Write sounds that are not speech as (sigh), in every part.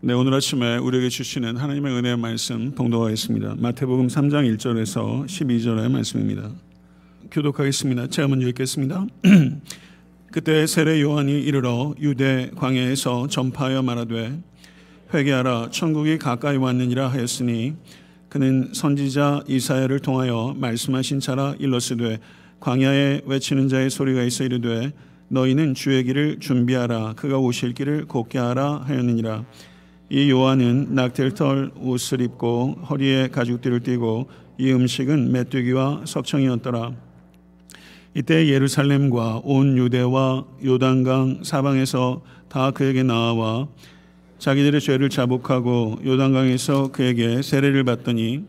네, 오늘 아침에 우리에게 주시는 하나님의 은혜의 말씀 봉독하겠습니다. 마태복음 3장 1절에서 12절의 말씀입니다. 교독하겠습니다. 제가 먼저 읽겠습니다. (clears throat) 그때 세례 요한이 이르러 유대 광야에서 전파하여 말하되 회개하라 천국이 가까이 왔느니라 하였으니 그는 선지자 이사야를 통하여 말씀하신 자라 일렀으되 광야에 외치는 자의 소리가 있어 이르되 너희는 주의 길을 준비하라 그가 오실 길을 곱게 하라 하였느니라 이 요한은 낙텔털 옷을 입고 허리에 가죽띠를 띠고 이 음식은 메뚜기와 석청이었더라. 이때 예루살렘과 온 유대와 요단강 사방에서 다 그에게 나와 자기들의 죄를 자복하고 요단강에서 그에게 세례를 받더니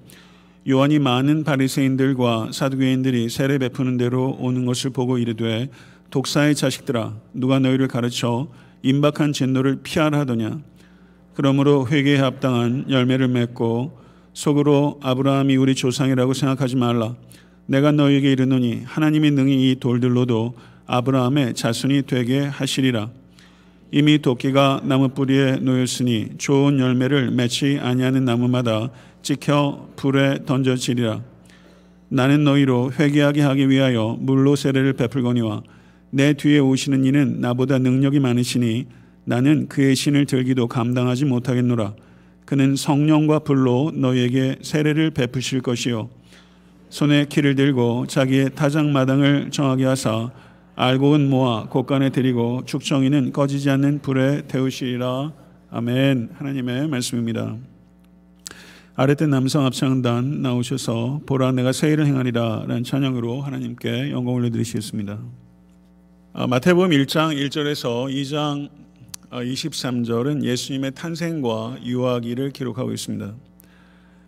요한이 많은 바리새인들과 사두개인들이 세례 베푸는 대로 오는 것을 보고 이르되 독사의 자식들아 누가 너희를 가르쳐 임박한 진노를 피하라 하더냐 그러므로 회개에 합당한 열매를 맺고 속으로 아브라함이 우리 조상이라고 생각하지 말라 내가 너희에게 이르노니 하나님이 능히 이 돌들로도 아브라함의 자손이 되게 하시리라 이미 도끼가 나무 뿌리에 놓였으니 좋은 열매를 맺지 아니하는 나무마다 찍혀 불에 던져지리라. 나는 너희로 회개하게 하기 위하여 물로 세례를 베풀거니와 내 뒤에 오시는 이는 나보다 능력이 많으시니 나는 그의 신을 들기도 감당하지 못하겠노라. 그는 성령과 불로 너희에게 세례를 베푸실 것이요 손에 키를 들고 자기의 타작 마당을 정하게 하사 알고은 모아 곳간에 드리고 축정이는 꺼지지 않는 불에 태우시리라. 아멘. 하나님의 말씀입니다. 아래때 남성 합창단 나오셔서 보라 내가 새 일을 행하리라 라는 찬양으로 하나님께 영광 올려드리시겠습니다. 아, 마태복음 1장 1절에서 2장 23절은 예수님의 탄생과 유아기를 기록하고 있습니다.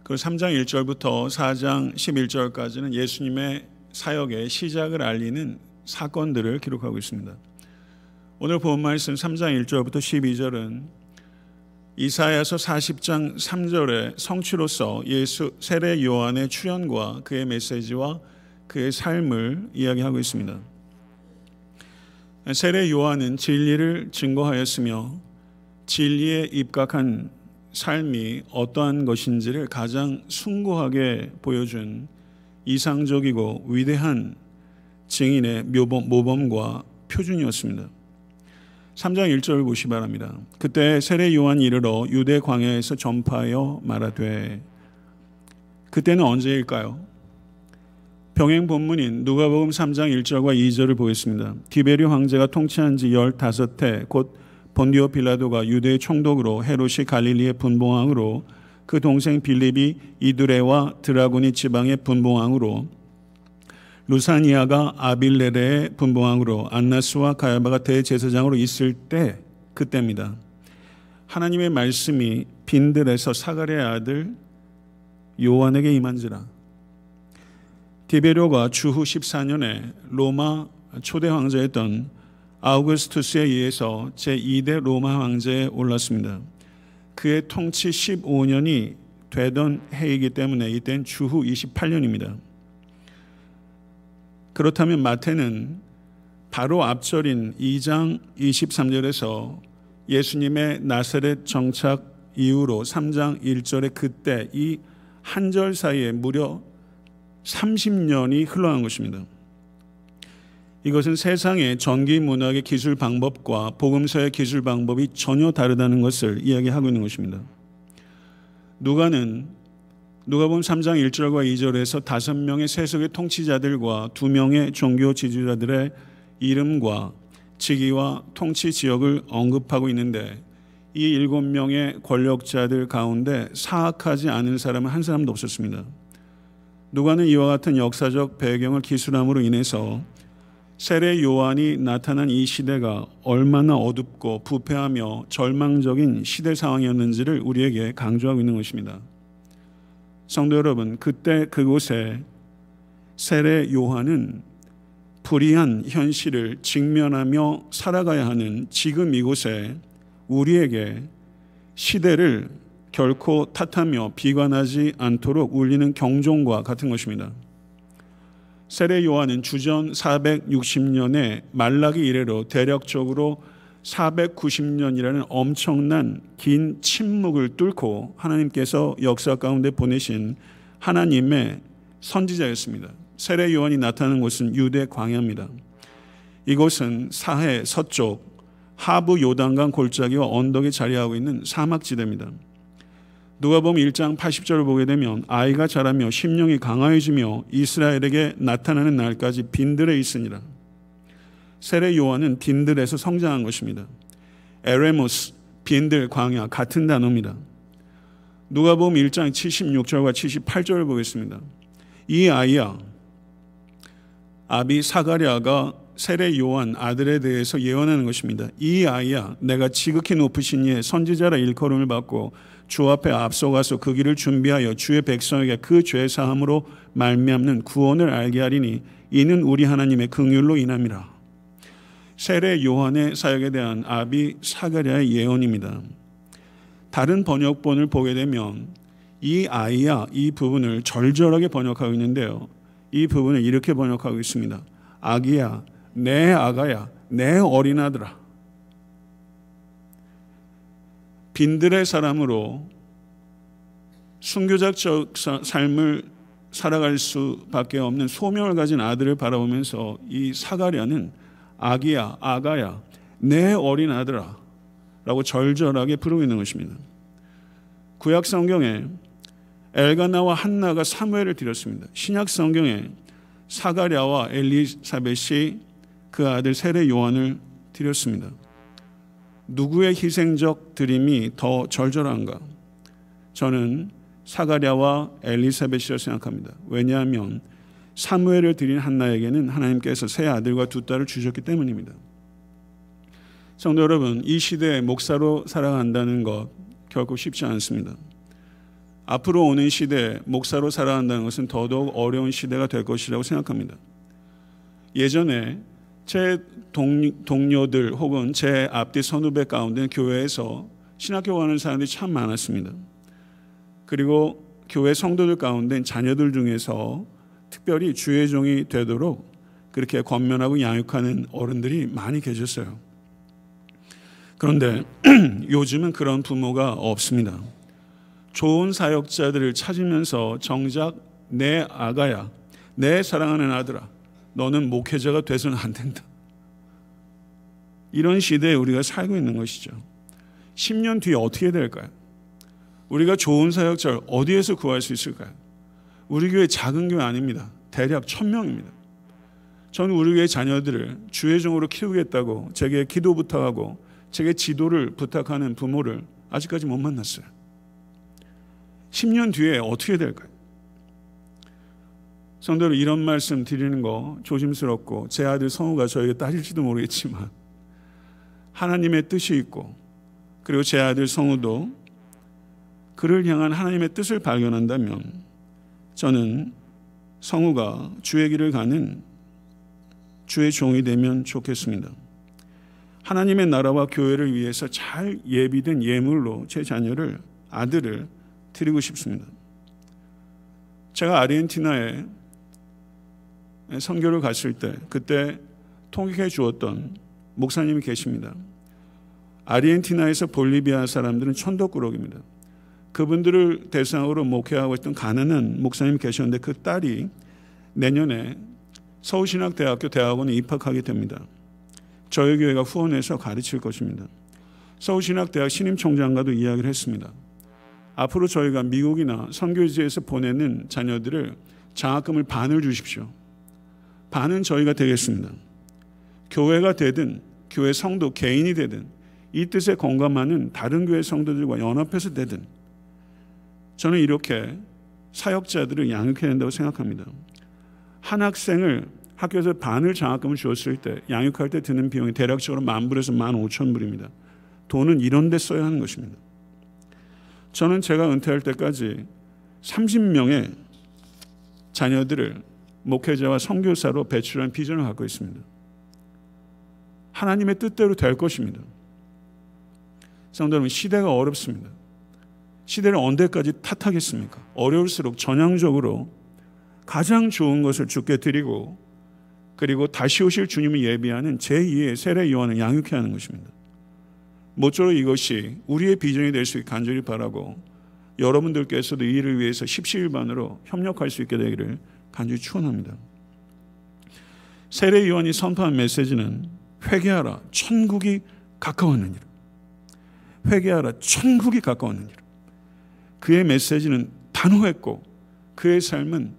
그리고 3장 1절부터 4장 11절까지는 예수님의 사역의 시작을 알리는 사건들을 기록하고 있습니다. 오늘 본 말씀 3장 1절부터 12절은 이사야서 40장 3절의 성취로서 예수 세례 요한의 출현과 그의 메시지와 그의 삶을 이야기하고 있습니다. 세례 요한은 진리를 증거하였으며 진리에 입각한 삶이 어떠한 것인지를 가장 숭고하게 보여준 이상적이고 위대한 증인의 묘범, 모범과 표준이었습니다. 3장 1절 보시 바랍니다. 그때 세례 요한이 이르러 유대 광야에서 전파하여 말하되 그때는 언제일까요? 병행 본문인 누가복음 3장 1절과 2절을 보겠습니다. 디베리 황제가 통치한 지 15해 곧 본디오 빌라도가 유대의 총독으로 헤롯이 갈릴리의 분봉왕으로 그 동생 빌립이 이두레와 드라고니 지방의 분봉왕으로 루사니아가 아빌레레의 분봉왕으로 안나스와 가야바가 대제사장으로 있을 때 그때입니다. 하나님의 말씀이 빈들에서 사가랴의 아들 요한에게 임한지라. 디베료가 주후 14년에 로마 초대 황제였던 아우구스투스에 의해서 제2대 로마 황제에 올랐습니다. 그의 통치 15년이 되던 해이기 때문에 이땐 주후 28년입니다. 그렇다면 마태는 바로 앞절인 2장 23절에서 예수님의 나사렛 정착 이후로 3장 1절에 그때 이 한 절 사이에 무려 30년이 흘러간 것입니다. 이것은 세상의 전기 문학의 기술 방법과 복음서의 기술 방법이 전혀 다르다는 것을 이야기하고 있는 것입니다. 누가는 누가복음 3장 1절과 2절에서 다섯 명의 세속의 통치자들과 두 명의 종교 지지자들의 이름과 직위와 통치 지역을 언급하고 있는데 이 일곱 명의 권력자들 가운데 사악하지 않은 사람은 한 사람도 없었습니다. 누가는 이와 같은 역사적 배경을 기술함으로 인해서 세례 요한이 나타난 이 시대가 얼마나 어둡고 부패하며 절망적인 시대 상황이었는지를 우리에게 강조하고 있는 것입니다. 성도 여러분, 그때 그곳에 세례 요한은 불의한 현실을 직면하며 살아가야 하는 지금 이곳에 우리에게 시대를 결코 탓하며 비관하지 않도록 울리는 경종과 같은 것입니다. 세례 요한은 주전 460년에 말라기 이래로 대략적으로 490년이라는 엄청난 긴 침묵을 뚫고 하나님께서 역사 가운데 보내신 하나님의 선지자였습니다. 세례 요한이 나타나는 곳은 유대 광야입니다. 이곳은 사해 서쪽 하부 요단강 골짜기와 언덕에 자리하고 있는 사막지대입니다. 누가복음 1장 80절을 보게 되면 아이가 자라며 심령이 강하여지며 이스라엘에게 나타나는 날까지 빈들에 있으니라. 세례 요한은 빈들에서 성장한 것입니다. 에레모스 빈들 광야 같은 단어입니다. 누가복음 1장 76절과 78절을 보겠습니다. 이 아이야 아비 사가랴가 세례 요한 아들에 대해서 예언하는 것입니다. 이 아이야 내가 지극히 높으신 이의 선지자라 일컬음을 받고 주 앞에 앞서가서 그 길을 준비하여 주의 백성에게 그 죄 사함으로 말미암는 구원을 알게 하리니 이는 우리 하나님의 긍휼로 인함이라. 세례 요한의 사역에 대한 아비 사가랴의 예언입니다. 다른 번역본을 보게 되면 이 아이야 이 부분을 절절하게 번역하고 있는데요. 이 부분을 이렇게 번역하고 있습니다. 아기야, 내 아가야, 내 어린아들아. 빈들의 사람으로 순교자적 삶을 살아갈 수밖에 없는 소명을 가진 아들을 바라보면서 이 사가랴는 아기야, 아가야, 내 어린 아들아 라고 절절하게 부르고 있는 것입니다. 구약 성경에 엘가나와 한나가 사무엘을 드렸습니다. 신약 성경에 사가랴와 엘리사벳이 그 아들 세례 요한을 드렸습니다. 누구의 희생적 드림이 더 절절한가? 저는 사가랴와 엘리사벳이라고 생각합니다. 왜냐하면 사무엘을 드린 한나에게는 하나님께서 새 아들과 두 딸을 주셨기 때문입니다. 성도 여러분, 이 시대에 목사로 살아간다는 것 결코 쉽지 않습니다. 앞으로 오는 시대에 목사로 살아간다는 것은 더더욱 어려운 시대가 될 것이라고 생각합니다. 예전에 제 동료들 혹은 제 앞뒤 선후배 가운데 교회에서 신학교 가는 사람들이 참 많았습니다. 그리고 교회 성도들 가운데 자녀들 중에서 특별히 주의 종이 되도록 그렇게 권면하고 양육하는 어른들이 많이 계셨어요. 그런데 (clears throat) 요즘은 그런 부모가 없습니다. 좋은 사역자들을 찾으면서 정작 내 아가야, 내 사랑하는 아들아, 너는 목회자가 돼서는 안 된다. 이런 시대에 우리가 살고 있는 것이죠. 10년 뒤에 어떻게 될까요? 우리가 좋은 사역자를 어디에서 구할 수 있을까요? 우리 교회 작은 교회 아닙니다. 대략 천명입니다. 저는 우리 교회 자녀들을 주의 종으로 키우겠다고 제게 기도 부탁하고 제게 지도를 부탁하는 부모를 아직까지 못 만났어요. 10년 뒤에 어떻게 될까요? 성도들 이런 말씀 드리는 거 조심스럽고 제 아들 성우가 저에게 따질지도 모르겠지만 하나님의 뜻이 있고 그리고 제 아들 성우도 그를 향한 하나님의 뜻을 발견한다면 저는 성우가 주의 길을 가는 주의 종이 되면 좋겠습니다. 하나님의 나라와 교회를 위해서 잘 예비된 예물로 제 자녀를 아들을 드리고 싶습니다. 제가 아르헨티나에 선교를 갔을 때 그때 통역해 주었던 목사님이 계십니다. 아르헨티나에서 볼리비아 사람들은 천도꾸러기입니다. 그분들을 대상으로 목회하고 있던 가난한 목사님이 계셨는데 그 딸이 내년에 서울신학대학교 대학원에 입학하게 됩니다. 저희 교회가 후원해서 가르칠 것입니다. 서울신학대학 신임총장과도 이야기를 했습니다. 앞으로 저희가 미국이나 선교지에서 보내는 자녀들을 장학금을 반을 주십시오. 반은 저희가 되겠습니다. 교회가 되든 교회 성도 개인이 되든 이 뜻에 공감하는 다른 교회 성도들과 연합해서 되든 저는 이렇게 사역자들을 양육해야 된다고 생각합니다. 한 학생을 학교에서 반을 장학금을 주었을 때 양육할 때 드는 비용이 대략적으로 만 불에서 만 오천 불입니다. 돈은 이런 데 써야 하는 것입니다. 저는 제가 은퇴할 때까지 30명의 자녀들을 목회자와 선교사로 배출한 비전을 갖고 있습니다. 하나님의 뜻대로 될 것입니다. 성도 여러분, 시대가 어렵습니다. 시대를 언제까지 탓하겠습니까? 어려울수록 전향적으로 가장 좋은 것을 주께 드리고 그리고 다시 오실 주님을 예비하는 제2의 세례 요한을 양육해야 하는 것입니다. 모쪼록 이것이 우리의 비전이 될 수 있게 간절히 바라고 여러분들께서도 이 일을 위해서 십시일반으로 협력할 수 있게 되기를 간절히 축원합니다. 세례 요한이 선포한 메시지는 회개하라 천국이 가까웠느니라. 회개하라 천국이 가까웠느니라. 그의 메시지는 단호했고 그의 삶은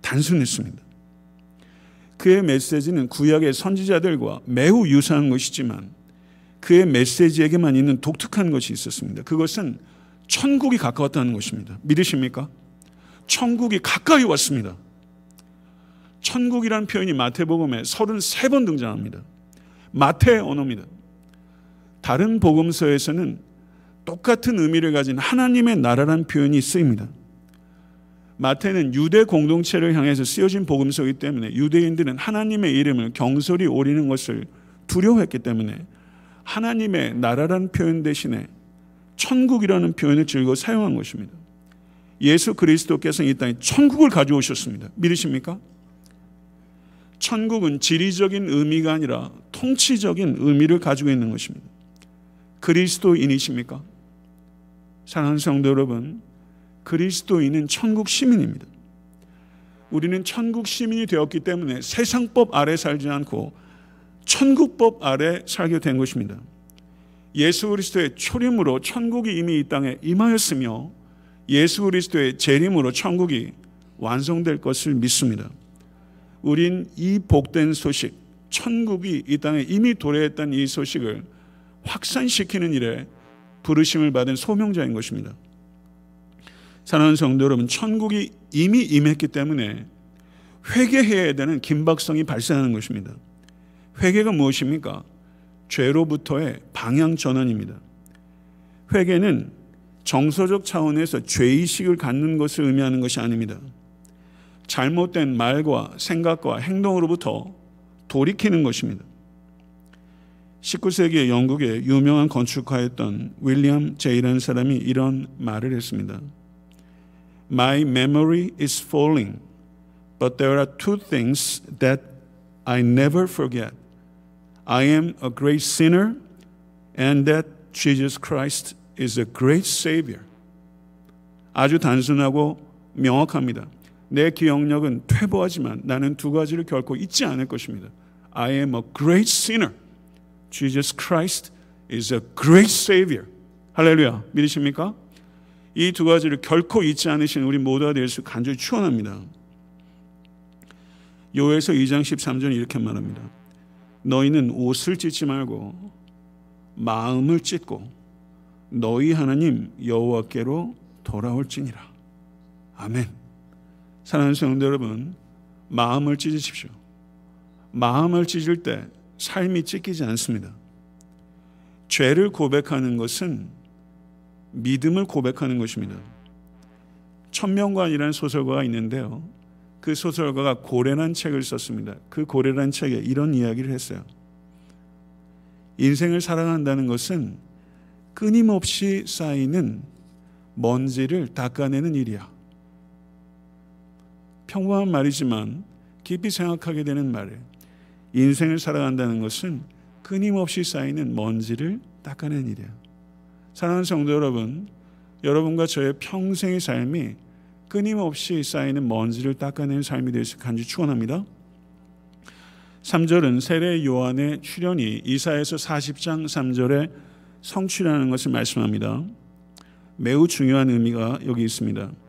단순했습니다. 그의 메시지는 구약의 선지자들과 매우 유사한 것이지만 그의 메시지에게만 있는 독특한 것이 있었습니다. 그것은 천국이 가까웠다는 것입니다. 믿으십니까? 천국이 가까이 왔습니다. 천국이라는 표현이 마태복음에 33번 등장합니다. 마태 언어입니다. 다른 복음서에서는 똑같은 의미를 가진 하나님의 나라라는 표현이 쓰입니다. 마태는 유대 공동체를 향해서 쓰여진 복음서이기 때문에 유대인들은 하나님의 이름을 경솔히 오리는 것을 두려워했기 때문에 하나님의 나라라는 표현 대신에 천국이라는 표현을 즐겨 사용한 것입니다. 예수 그리스도께서 이 땅에 천국을 가져오셨습니다. 믿으십니까? 천국은 지리적인 의미가 아니라 통치적인 의미를 가지고 있는 것입니다. 그리스도인이십니까? 사랑하는 성도 여러분, 그리스도인은 천국 시민입니다. 우리는 천국 시민이 되었기 때문에 세상법 아래 살지 않고 천국법 아래 살게 된 것입니다. 예수 그리스도의 초림으로 천국이 이미 이 땅에 임하였으며 예수 그리스도의 재림으로 천국이 완성될 것을 믿습니다. 우린 이 복된 소식, 천국이 이 땅에 이미 도래했다는 이 소식을 확산시키는 일에 부르심을 받은 소명자인 것입니다. 사랑하는 성도 여러분, 천국이 이미 임했기 때문에 회개해야 되는 긴박성이 발생하는 것입니다. 회개가 무엇입니까? 죄로부터의 방향 전환입니다. 회개는 정서적 차원에서 죄의식을 갖는 것을 의미하는 것이 아닙니다. 잘못된 말과 생각과 행동으로부터 돌이키는 것입니다. 19세기 영국의 유명한 건축가였던 윌리엄 제이라는 사람이 이런 말을 했습니다. My memory is falling, but there are two things that I never forget. I am a great sinner and that Jesus Christ is a great Savior. 아주 단순하고 명확합니다. 내 기억력은 퇴보하지만 나는 두 가지를 결코 잊지 않을 것입니다. I am a great sinner. Jesus Christ is a great Savior. 할렐루야. 믿으십니까? 이 두 가지를 결코 잊지 않으신 우리 모두가 될 수 간절히 축원합니다. 요에서 2장 13절 이렇게 말합니다. 너희는 옷을 찢지 말고 마음을 찢고 너희 하나님 여호와께로 돌아올지니라. 아멘. 사랑하는 성도 여러분, 마음을 찢으십시오. 마음을 찢을 때 삶이 찢기지 않습니다. 죄를 고백하는 것은 믿음을 고백하는 것입니다. 천명관이라는 소설가가 있는데요. 그 소설가가 고래란 책을 썼습니다. 그 고래란 책에 이런 이야기를 했어요. 인생을 살아간다는 것은 끊임없이 쌓이는 먼지를 닦아내는 일이야. 평범한 말이지만 깊이 생각하게 되는 말이에요. 인생을 살아간다는 것은 끊임없이 쌓이는 먼지를 닦아낸 일이에요. 사랑하는 성도 여러분, 여러분과 저의 평생의 삶이 끊임없이 쌓이는 먼지를 닦아내는 삶이 되수 간절히 축원합니다. 3절은 세례 요한의 출현이 이사에서 40장 3절에 성취라는 것을 말씀합니다. 매우 중요한 의미가 여기 있습니다.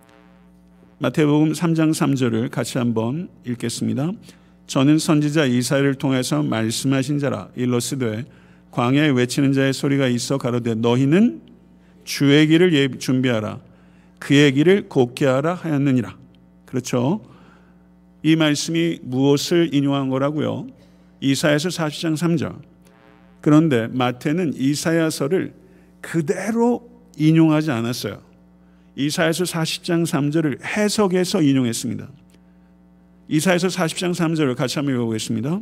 마태복음 3장 3절을 같이 한번 읽겠습니다. 저는 선지자 이사야를 통해서 말씀하신 자라 일러스되 광야에 외치는 자의 소리가 있어 가로되 너희는 주의 길을 준비하라 그의 길을 곱게 하라 하였느니라. 그렇죠? 이 말씀이 무엇을 인용한 거라고요? 이사야서 40장 3절. 그런데 마태는 이사야서를 그대로 인용하지 않았어요. 이사에서 40장 3절을 해석해서 인용했습니다. 이사에서 40장 3절을 같이 한번 읽어보겠습니다.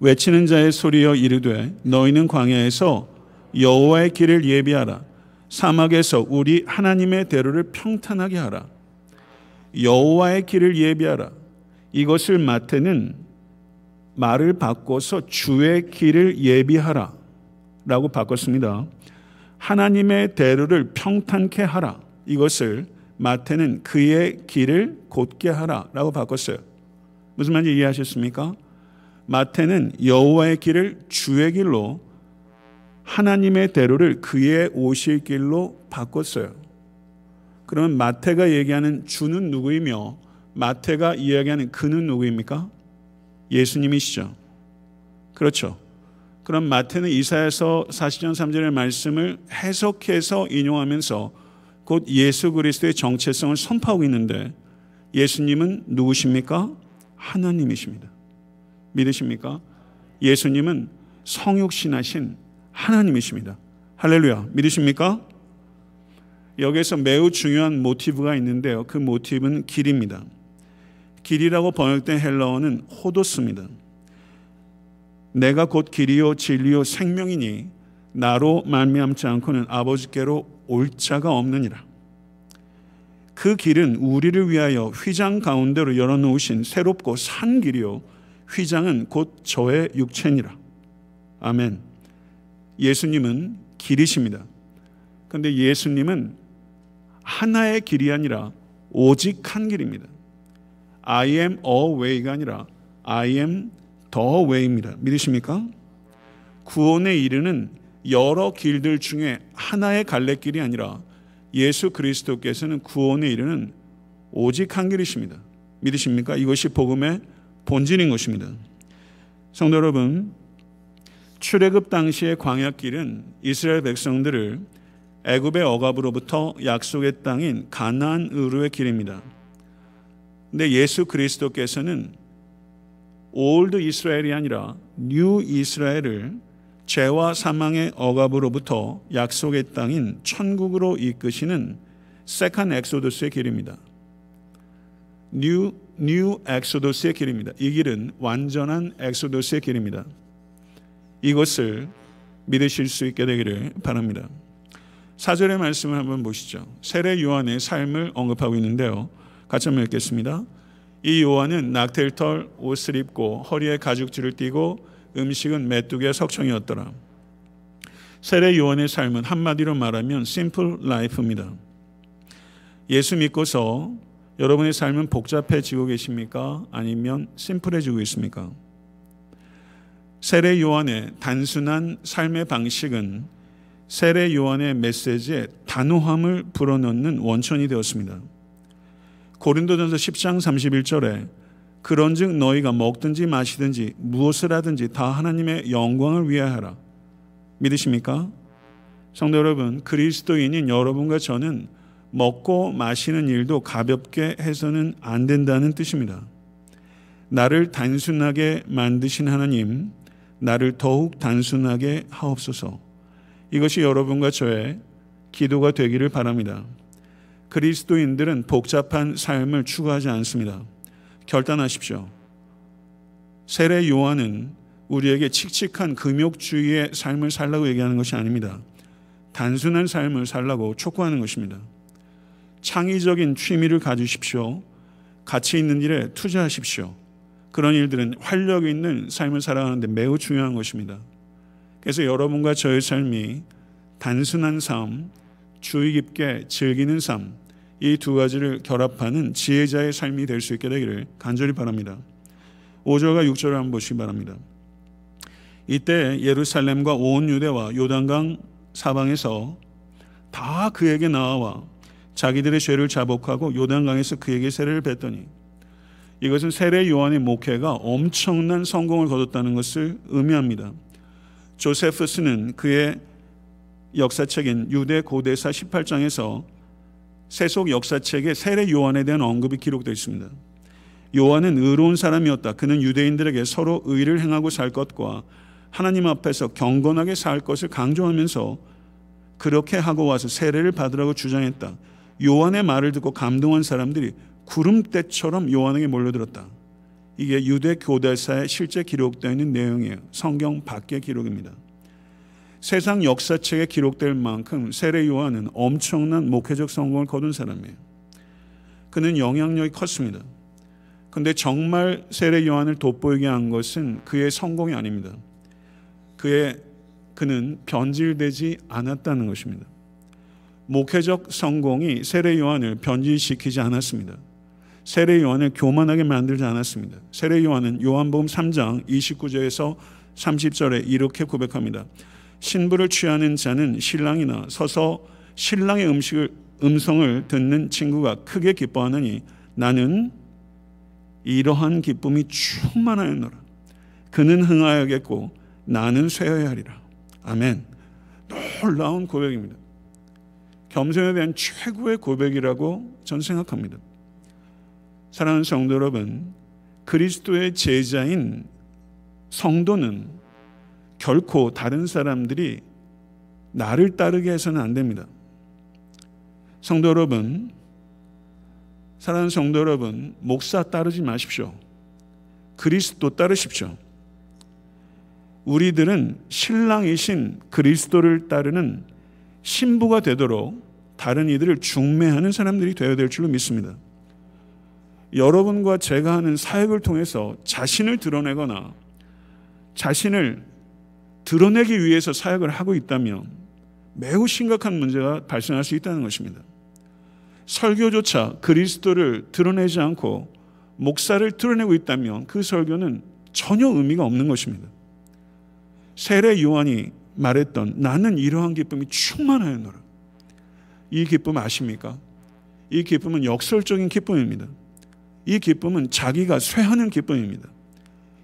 외치는 자의 소리여 이르되 너희는 광야에서 여호와의 길을 예비하라 사막에서 우리 하나님의 대로를 평탄하게 하라 여호와의 길을 예비하라 이것을 마태는 말을 바꿔서 주의 길을 예비하라 라고 바꿨습니다. 하나님의 대로를 평탄케 하라. 이것을 마태는 그의 길을 곧게 하라 라고 바꿨어요. 무슨 말인지 이해하셨습니까? 마태는 여호와의 길을 주의 길로 하나님의 대로를 그의 오실 길로 바꿨어요. 그러면 마태가 얘기하는 주는 누구이며 마태가 이야기하는 그는 누구입니까? 예수님이시죠. 그렇죠. 그럼 마태는 이사야서 40장 3절의 말씀을 해석해서 인용하면서 곧 예수 그리스도의 정체성을 선포하고 있는데 예수님은 누구십니까? 하나님이십니다. 믿으십니까? 예수님은 성육신하신 하나님이십니다. 할렐루야. 믿으십니까? 여기에서 매우 중요한 모티브가 있는데요. 그 모티브는 길입니다. 길이라고 번역된 헬라어는 호도스입니다. 내가 곧 길이요 진리요 생명이니 나로 말미암지 않고는 아버지께로 올 자가 없느니라. 그 길은 우리를 위하여 휘장 가운데로 열어놓으신 새롭고 산 길이요 휘장은 곧 저의 육체니라. 아멘. 예수님은 길이십니다. 그런데 예수님은 하나의 길이 아니라 오직 한 길입니다. I am a way가 아니라 I am the way입니다. 믿으십니까? 구원에 이르는 여러 길들 중에 하나의 갈래길이 아니라 예수 그리스도께서는 구원에 이르는 오직 한 길이십니다. 믿으십니까? 이것이 복음의 본질인 것입니다. 성도 여러분, 출애굽 당시의 광야길은 이스라엘 백성들을 애굽의 억압으로부터 약속의 땅인 가나안 으로의 길입니다. 근데 예수 그리스도께서는 old 이스라엘이 아니라 new 이스라엘을 죄와 사망의 억압으로부터 약속의 땅인 천국으로 이끄시는 second Exodus의 길입니다. new, new Exodus의 길입니다. 이 길은 완전한 Exodus의 길입니다. 이것을 믿으실 수 있게 되기를 바랍니다. 사절의 말씀을 한번 보시죠. 세례 요한의 삶을 언급하고 있는데요. 같이 한번 읽겠습니다. 이 요한은 낙타털 옷을 입고 허리에 가죽줄을 띠고 음식은 메뚜기와 석청이었더라. 세례 요한의 삶은 한마디로 말하면 심플 라이프입니다. 예수 믿고서 여러분의 삶은 복잡해지고 계십니까? 아니면 심플해지고 있습니까? 세례 요한의 단순한 삶의 방식은 세례 요한의 메시지에 단호함을 불어넣는 원천이 되었습니다. 고린도전서 10장 31절에 그런즉 너희가 먹든지 마시든지 무엇을 하든지 다 하나님의 영광을 위하여라. 믿으십니까? 성도 여러분, 그리스도인인 여러분과 저는 먹고 마시는 일도 가볍게 해서는 안 된다는 뜻입니다. 나를 단순하게 만드신 하나님, 나를 더욱 단순하게 하옵소서. 이것이 여러분과 저의 기도가 되기를 바랍니다. 그리스도인들은 복잡한 삶을 추구하지 않습니다. 결단하십시오. 세례 요한은 우리에게 칙칙한 금욕주의의 삶을 살라고 얘기하는 것이 아닙니다. 단순한 삶을 살라고 촉구하는 것입니다. 창의적인 취미를 가지십시오. 가치 있는 일에 투자하십시오. 그런 일들은 활력 있는 삶을 살아가는데 매우 중요한 것입니다. 그래서 여러분과 저의 삶이 단순한 삶, 주의 깊게 즐기는 삶, 이 두 가지를 결합하는 지혜자의 삶이 될 수 있게 되기를 간절히 바랍니다. 5절과 6절을 한번 보시기 바랍니다. 이때 예루살렘과 온 유대와 요단강 사방에서 다 그에게 나와 자기들의 죄를 자복하고 요단강에서 그에게 세례를 뱉더니 이것은 세례 요한의 목회가 엄청난 성공을 거뒀다는 것을 의미합니다. 조세프스는 그의 역사책인 유대 고대사 18장에서 세속 역사책에 세례 요한에 대한 언급이 기록되어 있습니다. 요한은 의로운 사람이었다. 그는 유대인들에게 서로 의를 행하고 살 것과 하나님 앞에서 경건하게 살 것을 강조하면서 그렇게 하고 와서 세례를 받으라고 주장했다. 요한의 말을 듣고 감동한 사람들이 구름대처럼 요한에게 몰려들었다. 이게 유대 교대사에 실제 기록되어 있는 내용이에요. 성경 밖의 기록입니다. 세상 역사책에 기록될 만큼 세례 요한은 엄청난 목회적 성공을 거둔 사람이에요. 그는 영향력이 컸습니다. 근데 정말 세례 요한을 돋보이게 한 것은 그의 성공이 아닙니다. 그의 그는 변질되지 않았다는 것입니다. 목회적 성공이 세례 요한을 변질시키지 않았습니다. 세례 요한을 교만하게 만들지 않았습니다. 세례 요한은 요한복음 3장 29절에서 30절에 이렇게 고백합니다. 신부를 취하는 자는 신랑이나 서서 신랑의 음식을 음성을 듣는 친구가 크게 기뻐하느니 나는 이러한 기쁨이 충만하였노라. 그는 흥하여겠고 나는 쇠어야 하리라. 아멘. 놀라운 고백입니다. 겸손에 대한 최고의 고백이라고 전 생각합니다. 사랑하는 성도 여러분, 그리스도의 제자인 성도는 결코 다른 사람들이 나를 따르게 해서는 안 됩니다. 성도 여러분, 사랑하는 성도 여러분, 목사 따르지 마십시오. 그리스도 따르십시오. 우리들은 신랑이신 그리스도를 따르는 신부가 되도록 다른 이들을 중매하는 사람들이 되어야 될 줄로 믿습니다. 여러분과 제가 하는 사역을 통해서 자신을 드러내거나 자신을 드러내기 위해서 사역을 하고 있다면 매우 심각한 문제가 발생할 수 있다는 것입니다. 설교조차 그리스도를 드러내지 않고 목사를 드러내고 있다면 그 설교는 전혀 의미가 없는 것입니다. 세례 요한이 말했던 나는 이러한 기쁨이 충만하였노라. 이 기쁨 아십니까? 이 기쁨은 역설적인 기쁨입니다. 이 기쁨은 자기가 쇠하는 기쁨입니다.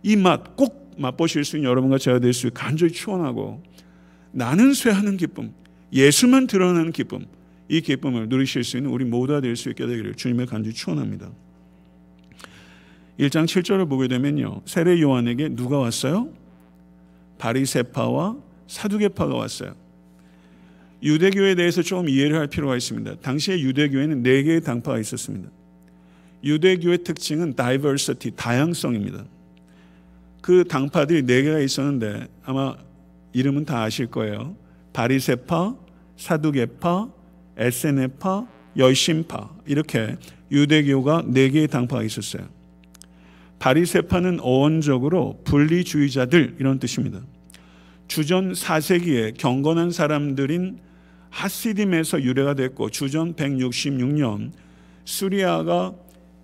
이 맛 꼭 맛보실 수 있는 여러분과 제가 될 수 간절히 축원하고 나는 쇠하는 기쁨, 예수만 드러나는 기쁨, 이 기쁨을 누리실 수 있는 우리 모두가 될 수 있게 되기를 주님의 간절히 축원합니다. 1장 7절을 보게 되면요. 세례 요한에게 누가 왔어요? 바리세파와 사두개파가 왔어요. 유대교에 대해서 좀 이해를 할 필요가 있습니다. 당시에 유대교에는 네 개의 당파가 있었습니다. 유대교의 특징은 다이버시티, 다양성입니다. 그 당파들이 네 개가 있었는데 아마 이름은 다 아실 거예요. 바리세파, 사두개파, 에세네파, 열심파 이렇게 유대교가 네 개의 당파가 있었어요. 바리세파는 어원적으로 분리주의자들 이런 뜻입니다. 주전 4세기에 경건한 사람들인 하시딤에서 유래가 됐고 주전 166년 수리아가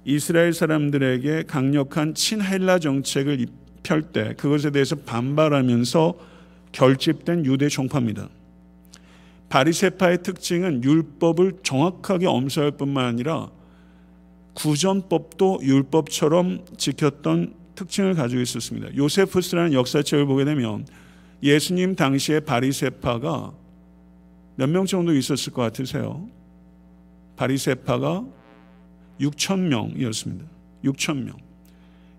이스라엘 사람들에게 강력한 친헬라 정책을 펼 때 그것에 대해서 반발하면서 결집된 유대 종파입니다. 바리세파의 특징은 율법을 정확하게 엄수할 뿐만 아니라 구전법도 율법처럼 지켰던 특징을 가지고 있었습니다. 요세푸스라는 역사책을 보게 되면 예수님 당시에 바리세파가 몇 명 정도 있었을 것 같으세요? 바리세파가 6천 명이었습니다. 6천 명.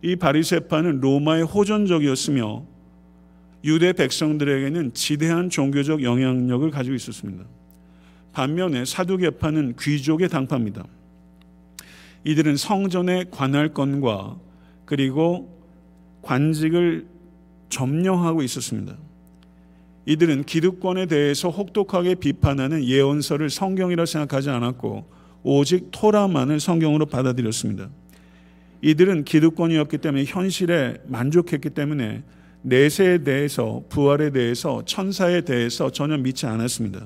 이 바리세파는 로마의 호전적이었으며 유대 백성들에게는 지대한 종교적 영향력을 가지고 있었습니다. 반면에 사두개파는 귀족의 당파입니다. 이들은 성전의 관할권과 그리고 관직을 점령하고 있었습니다. 이들은 기득권에 대해서 혹독하게 비판하는 예언서를 성경이라 생각하지 않았고 오직 토라만을 성경으로 받아들였습니다. 이들은 기득권이었기 때문에 현실에 만족했기 때문에 내세에 대해서 부활에 대해서 천사에 대해서 전혀 믿지 않았습니다.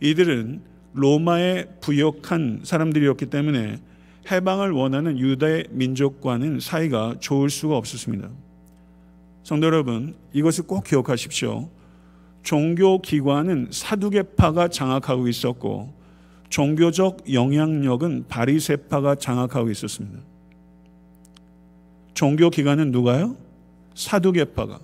이들은 로마에 부역한 사람들이었기 때문에 해방을 원하는 유다의 민족과는 사이가 좋을 수가 없었습니다. 성도 여러분, 이것을 꼭 기억하십시오. 종교 기관은 사두개파가 장악하고 있었고 종교적 영향력은 바리세파가 장악하고 있었습니다. 종교 기관은 누가요? 사두개파가.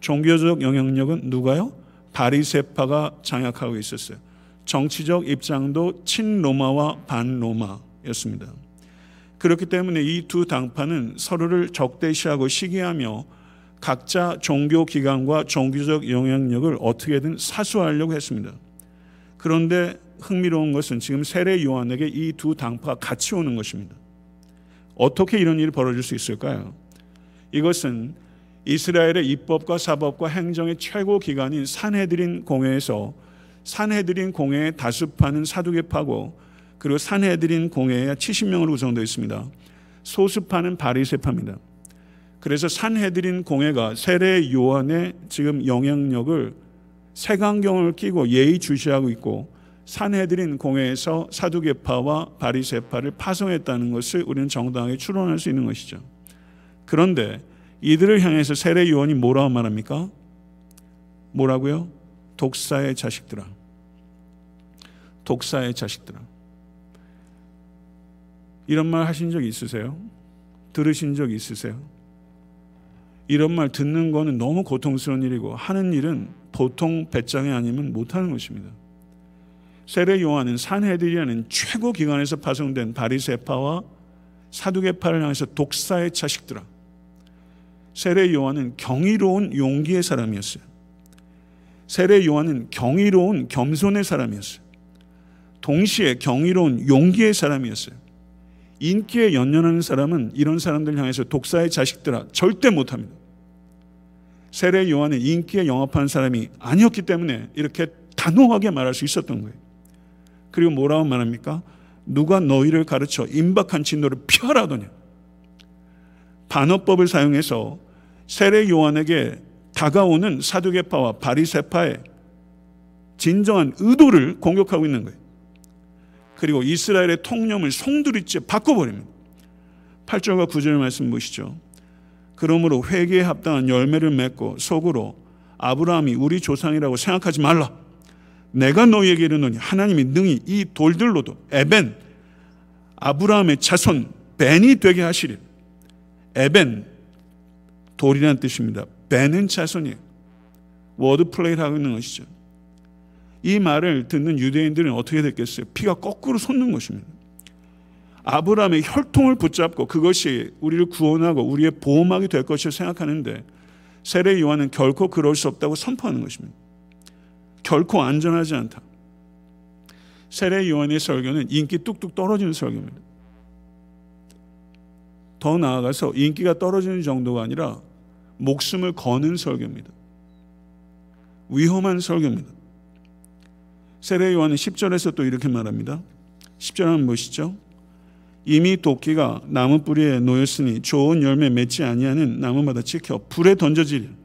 종교적 영향력은 누가요? 바리세파가 장악하고 있었어요. 정치적 입장도 친로마와 반로마였습니다. 그렇기 때문에 이 두 당파는 서로를 적대시하고 시기하며 각자 종교 기관과 종교적 영향력을 어떻게든 사수하려고 했습니다. 그런데 흥미로운 것은 지금 세례 요한에게 이 두 당파가 같이 오는 것입니다. 어떻게 이런 일이 벌어질 수 있을까요? 이것은 이스라엘의 입법과 사법과 행정의 최고 기관인 산헤드린 공회에서 산헤드린 공회에 다수파는 사두개파고 그리고 산헤드린 공회에 70명으로 구성되어 있습니다. 소수파는 바리세파입니다. 그래서 산헤드린 공회가 세례 요한의 지금 영향력을 색안경을 끼고 예의 주시하고 있고 산해드린 공회에서 사두개파와 바리새파를 파송했다는 것을 우리는 정당하게 추론할 수 있는 것이죠. 그런데 이들을 향해서 세례 요한이 뭐라고 말합니까? 뭐라고요? 독사의 자식들아. 독사의 자식들아. 이런 말 하신 적 있으세요? 들으신 적 있으세요? 이런 말 듣는 거는 너무 고통스러운 일이고 하는 일은 보통 배짱이 아니면 못하는 것입니다. 세례 요한은 산헤드리아는 최고 기관에서 파송된 바리세파와 사두개파를 향해서 독사의 자식들아. 세례 요한은 경이로운 용기의 사람이었어요. 세례 요한은 경이로운 겸손의 사람이었어요. 동시에 경이로운 용기의 사람이었어요. 인기에 연연하는 사람은 이런 사람들 향해서 독사의 자식들아 절대 못합니다. 세례 요한은 인기에 영합한 사람이 아니었기 때문에 이렇게 단호하게 말할 수 있었던 거예요. 그리고 뭐라고 말합니까? 누가 너희를 가르쳐 임박한 진노를 피하라더냐. 반어법을 사용해서 세례 요한에게 다가오는 사두개파와 바리새파의 진정한 의도를 공격하고 있는 거예요. 그리고 이스라엘의 통념을 송두리째 바꿔버립니다. 8절과 9절 말씀 보시죠. 그러므로 회개에 합당한 열매를 맺고 속으로 아브라함이 우리 조상이라고 생각하지 말라. 내가 너희에게 이르노니 하나님이 능히 이 돌들로도 에벤 아브라함의 자손 벤이 되게 하시리. 에벤 돌이라는 뜻입니다. 벤은 자손이에요. word play를 하고 있는 것이죠. 이 말을 듣는 유대인들은 어떻게 됐겠어요? 피가 거꾸로 솟는 것입니다. 아브라함의 혈통을 붙잡고 그것이 우리를 구원하고 우리의 보호막이 될 것을 생각하는데 세례 요한은 결코 그럴 수 없다고 선포하는 것입니다. 결코 안전하지 않다. 세례 요한의 설교는 인기 뚝뚝 떨어지는 설교입니다. 더 나아가서 인기가 떨어지는 정도가 아니라 목숨을 거는 설교입니다. 위험한 설교입니다. 세례 요한은 10절에서 또 이렇게 말합니다. 10절 한번 보시죠. 이미 도끼가 나무 뿌리에 놓였으니 좋은 열매 맺지 아니하는 나무마다 찍혀 불에 던져지리.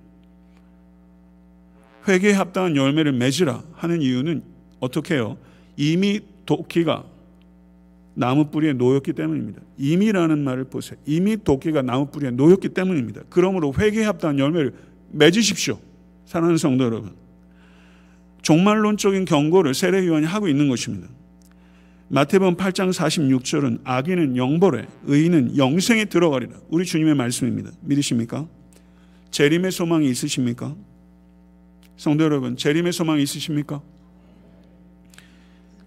회개에 합당한 열매를 맺으라 하는 이유는 어떻게 해요? 이미 도끼가 나무 뿌리에 놓였기 때문입니다. 이미라는 말을 보세요. 이미 도끼가 나무 뿌리에 놓였기 때문입니다. 그러므로 회개에 합당한 열매를 맺으십시오. 사랑하는 성도 여러분. 종말론적인 경고를 세례 요한이 하고 있는 것입니다. 마태복음 8장 46절은 악인은 영벌에 의인은 영생에 들어가리라. 우리 주님의 말씀입니다. 믿으십니까? 재림의 소망이 있으십니까? 성도 여러분, 재림의 소망이 있으십니까?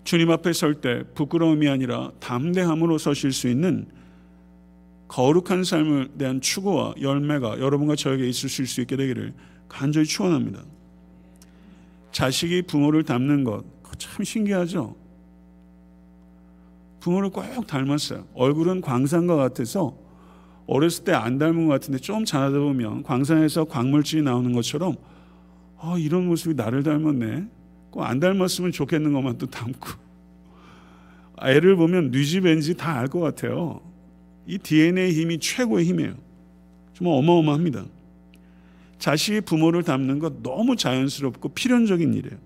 주님 앞에 설 때 부끄러움이 아니라 담대함으로 서실 수 있는 거룩한 삶을 대한 추구와 열매가 여러분과 저에게 있을 수 있게 되기를 간절히 축원합니다. 자식이 부모를 닮는 것 참 신기하죠. 부모를 꼭 닮았어요. 얼굴은 광산과 같아서 어렸을 때 안 닮은 것 같은데 좀 자라다 보면 광산에서 광물질이 나오는 것처럼 아, 이런 모습이 나를 닮았네. 꼭 안 닮았으면 좋겠는 것만 또 닮고. 애를 보면 뉘집 왠지 다 알 것 같아요. 이 DNA 힘이 최고의 힘이에요. 정말 어마어마합니다. 자식이 부모를 닮는 것 너무 자연스럽고 필연적인 일이에요.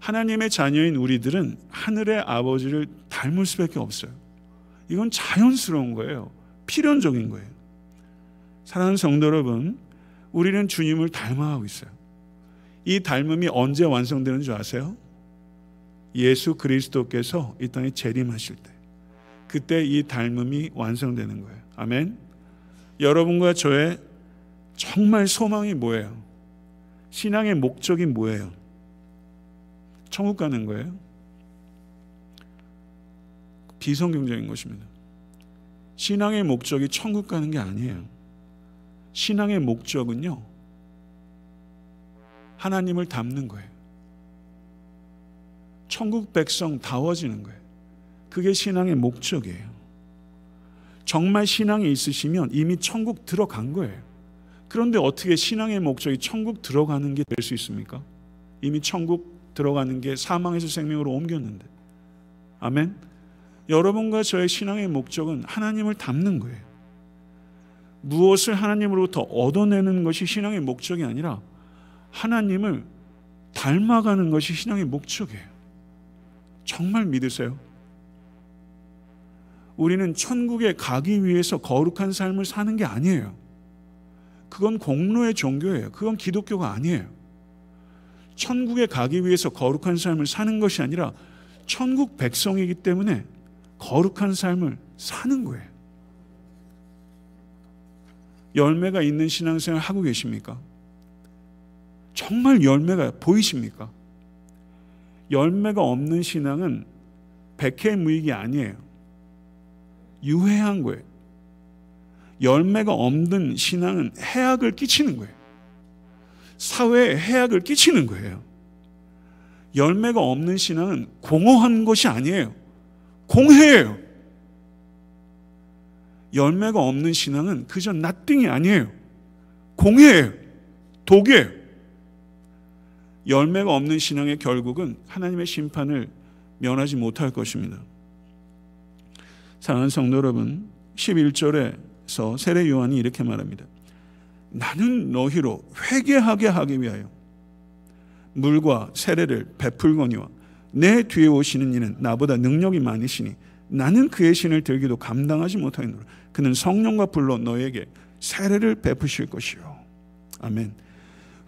하나님의 자녀인 우리들은 하늘의 아버지를 닮을 수밖에 없어요. 이건 자연스러운 거예요. 필연적인 거예요. 사랑하는 성도 여러분, 우리는 주님을 닮아가고 있어요. 이 닮음이 언제 완성되는 줄 아세요? 예수 그리스도께서 이 땅에 재림하실 때. 그때 이 닮음이 완성되는 거예요. 아멘. 여러분과 저의 정말 소망이 뭐예요? 신앙의 목적이 뭐예요? 천국 가는 거예요? 비성경적인 것입니다. 신앙의 목적이 천국 가는 게 아니에요. 신앙의 목적은요, 하나님을 닮는 거예요. 천국 백성 다워지는 거예요. 그게 신앙의 목적이에요. 정말 신앙이 있으시면 이미 천국 들어간 거예요. 그런데 어떻게 신앙의 목적이 천국 들어가는 게 될 수 있습니까? 이미 천국 들어가는 게 사망에서 생명으로 옮겼는데. 아멘. 여러분과 저의 신앙의 목적은 하나님을 닮는 거예요. 무엇을 하나님으로부터 얻어내는 것이 신앙의 목적이 아니라 하나님을 닮아가는 것이 신앙의 목적이에요. 정말 믿으세요? 우리는 천국에 가기 위해서 거룩한 삶을 사는 게 아니에요. 그건 공로의 종교예요. 그건 기독교가 아니에요. 천국에 가기 위해서 거룩한 삶을 사는 것이 아니라 천국 백성이기 때문에 거룩한 삶을 사는 거예요. 열매가 있는 신앙생활 하고 계십니까? 정말 열매가 보이십니까? 열매가 없는 신앙은 백해 무익이 아니에요. 유해한 거예요. 열매가 없는 신앙은 해악을 끼치는 거예요. 사회에 해악을 끼치는 거예요. 열매가 없는 신앙은 공허한 것이 아니에요. 공해예요. 열매가 없는 신앙은 그저 나띵이 아니에요. 공해예요. 독이에요. 열매가 없는 신앙의 결국은 하나님의 심판을 면하지 못할 것입니다. 사랑하는 성도 여러분, 11절에서 세례 요한이 이렇게 말합니다. 나는 너희로 회개하게 하기 위하여 물과 세례를 베풀거니와 내 뒤에 오시는 이는 나보다 능력이 많으시니 나는 그의 신을 들기도 감당하지 못하노라. 그는 성령과 불로 너에게 세례를 베푸실 것이요. 아멘.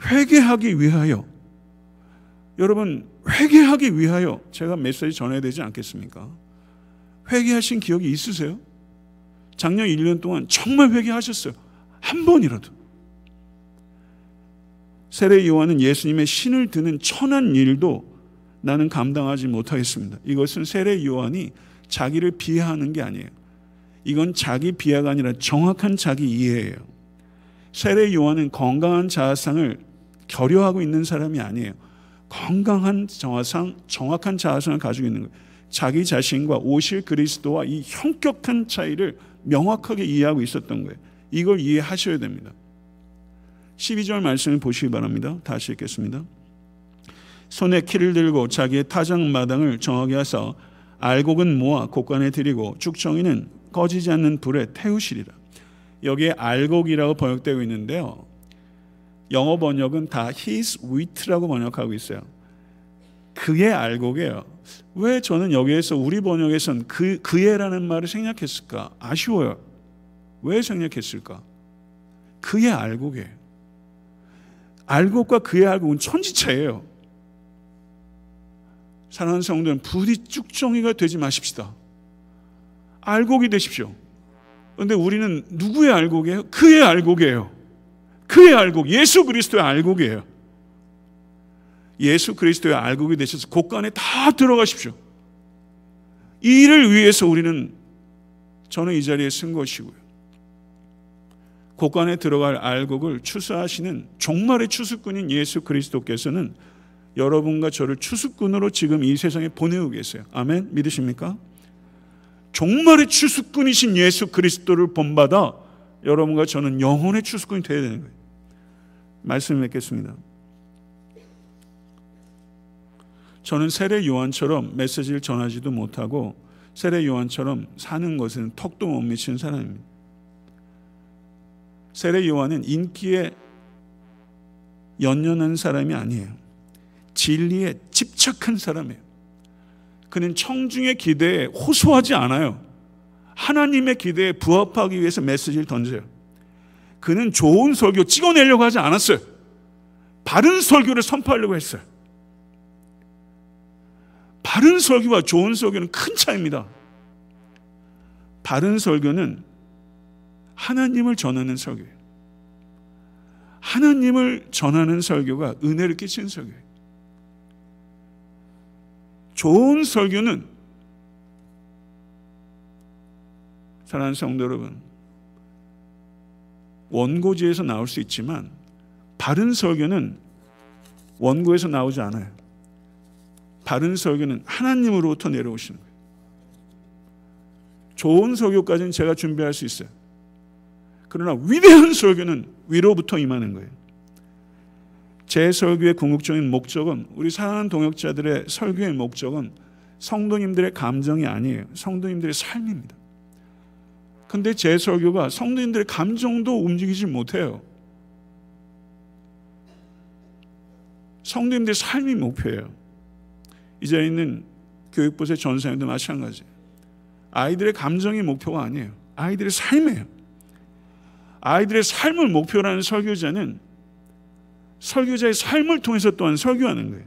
회개하기 위하여 여러분 회개하기 위하여 제가 메시지 전해야 되지 않겠습니까? 회개하신 기억이 있으세요? 작년 1년 동안 정말 회개하셨어요. 한 번이라도. 세례 요한은 예수님의 신을 드는 천한 일도 나는 감당하지 못하겠습니다. 이것은 세례 요한이 자기를 비하하는 게 아니에요. 이건 자기 비하가 아니라 정확한 자기 이해예요. 세례 요한은 건강한 자아상을 결여하고 있는 사람이 아니에요. 건강한 자아상, 정확한 자아상을 가지고 있는 거예요. 자기 자신과 오실 그리스도와 이 형격한 차이를 명확하게 이해하고 있었던 거예요. 이걸 이해하셔야 됩니다. 12절 말씀을 보시기 바랍니다. 다시 읽겠습니다. 손에 키를 들고 자기의 타작 마당을 정하게 하사 알곡은 모아 곡간에 들이고 쭉정이는 꺼지지 않는 불에 태우시리라. 여기에 알곡이라고 번역되고 있는데요. 영어 번역은 다 his wit라고 번역하고 있어요. 그의 알곡이에요. 왜 저는 여기에서 우리 번역에선 그 그의라는 말을 생략했을까? 아쉬워요. 왜 생략했을까? 그의 알곡이에요. 알곡과 그의 알곡은 천지차예요. 사랑하는 성도는 부디 쭉정이가 되지 마십시다. 알곡이 되십시오. 그런데 우리는 누구의 알곡이에요? 그의 알곡이에요. 그의 알곡, 예수 그리스도의 알곡이에요. 예수 그리스도의 알곡이 되셔서 곳간에 다 들어가십시오. 이 일을 위해서 우리는 저는 이 자리에 쓴 것이고요. 곳간에 들어갈 알곡을 추수하시는 종말의 추수꾼인 예수 그리스도께서는 여러분과 저를 추수꾼으로 지금 이 세상에 보내고 계세요. 아멘. 믿으십니까? 종말의 추수꾼이신 예수 그리스도를 본받아 여러분과 저는 영혼의 추수꾼이 되어야 되는 거예요. 말씀 맺겠습니다. 저는 세례 요한처럼 메시지를 전하지도 못하고 세례 요한처럼 사는 것은 턱도 못 미치는 사람입니다. 세례 요한은 인기에 연연한 사람이 아니에요. 진리에 집착한 사람이에요. 그는 청중의 기대에 호소하지 않아요. 하나님의 기대에 부합하기 위해서 메시지를 던져요. 그는 좋은 설교 찍어내려고 하지 않았어요. 바른 설교를 선포하려고 했어요. 바른 설교와 좋은 설교는 큰 차이입니다. 바른 설교는 하나님을 전하는 설교예요. 하나님을 전하는 설교가 은혜를 끼치는 설교예요. 좋은 설교는 사랑하는 성도 여러분 원고지에서 나올 수 있지만 바른 설교는 원고에서 나오지 않아요. 바른 설교는 하나님으로부터 내려오시는 거예요. 좋은 설교까지는 제가 준비할 수 있어요. 그러나 위대한 설교는 위로부터 임하는 거예요. 제 설교의 궁극적인 목적은 우리 사랑하는 동역자들의 설교의 목적은 성도님들의 감정이 아니에요. 성도님들의 삶입니다. 근데 제 설교가 성도님들의 감정도 움직이지 못해요. 성도님들의 삶이 목표예요. 이 자리에 있는 교육부의 전사님도 마찬가지. 아이들의 감정이 목표가 아니에요. 아이들의 삶이에요. 아이들의 삶을 목표로 는 설교자는 설교자의 삶을 통해서 또한 설교하는 거예요.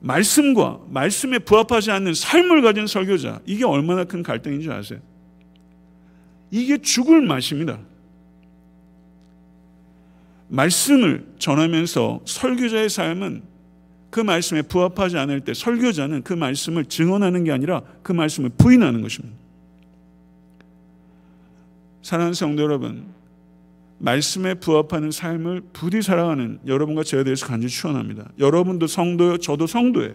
말씀과 말씀에 부합하지 않는 삶을 가진 설교자, 이게 얼마나 큰 갈등인 줄 아세요? 이게 죽을 맛입니다. 말씀을 전하면서 설교자의 삶은 그 말씀에 부합하지 않을 때 설교자는 그 말씀을 증언하는 게 아니라 그 말씀을 부인하는 것입니다. 사랑하는 성도 여러분, 말씀에 부합하는 삶을 부디 살아가는 여러분과 저에 대해서 간절히 축원합니다. 여러분도 성도요, 저도 성도예요.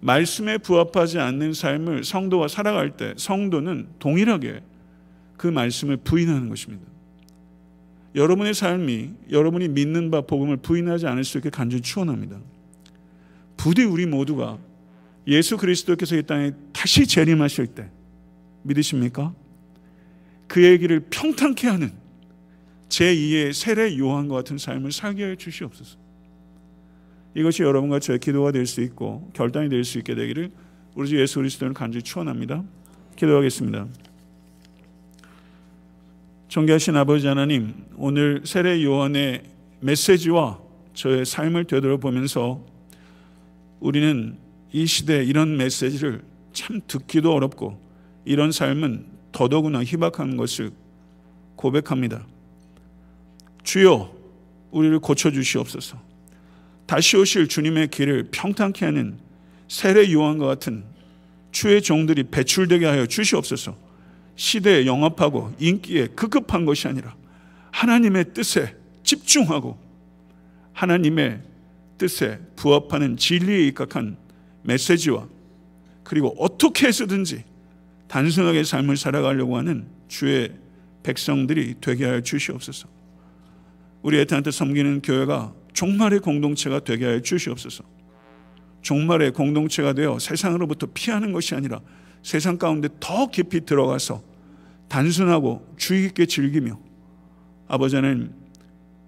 말씀에 부합하지 않는 삶을 성도가 살아갈 때 성도는 동일하게 그 말씀을 부인하는 것입니다. 여러분의 삶이 여러분이 믿는 바 복음을 부인하지 않을 수 있게 간절히 축원합니다. 부디 우리 모두가 예수 그리스도께서 이 땅에 다시 재림하실 때 믿으십니까? 그의 길을 평탄케 하는 제2의 세례 요한과 같은 삶을 살게 해 주시옵소서. 이것이 여러분과 저의 기도가 될 수 있고 결단이 될 수 있게 되기를 우리 주 예수 그리스도를 간절히 축원합니다. 기도하겠습니다. 존귀하신 아버지 하나님, 오늘 세례 요한의 메시지와 저의 삶을 되돌아보면서 우리는 이 시대에 이런 메시지를 참 듣기도 어렵고 이런 삶은 더더구나 희박한 것을 고백합니다. 주여, 우리를 고쳐주시옵소서. 다시 오실 주님의 길을 평탄케 하는 세례 요한과 같은 주의 종들이 배출되게 하여 주시옵소서. 시대에 영합하고 인기에 급급한 것이 아니라 하나님의 뜻에 집중하고 하나님의 뜻에 부합하는 진리에 입각한 메시지와 그리고 어떻게 해서든지 단순하게 삶을 살아가려고 하는 주의 백성들이 되게 하여 주시옵소서. 우리 애타한테 섬기는 교회가 종말의 공동체가 되게 하여 주시옵소서. 종말의 공동체가 되어 세상으로부터 피하는 것이 아니라 세상 가운데 더 깊이 들어가서 단순하고 주의 깊게 즐기며 아버지 는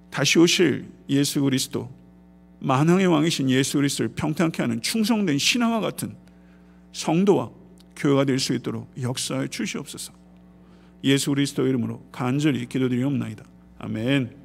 다시 오실 예수 그리스도 만왕의 왕이신 예수 그리스도를 평탄케 하는 충성된 신앙과 같은 성도와 교회가 될 수 있도록 역사해 주시옵소서. 예수 그리스도 이름으로 간절히 기도드리옵나이다. 아멘.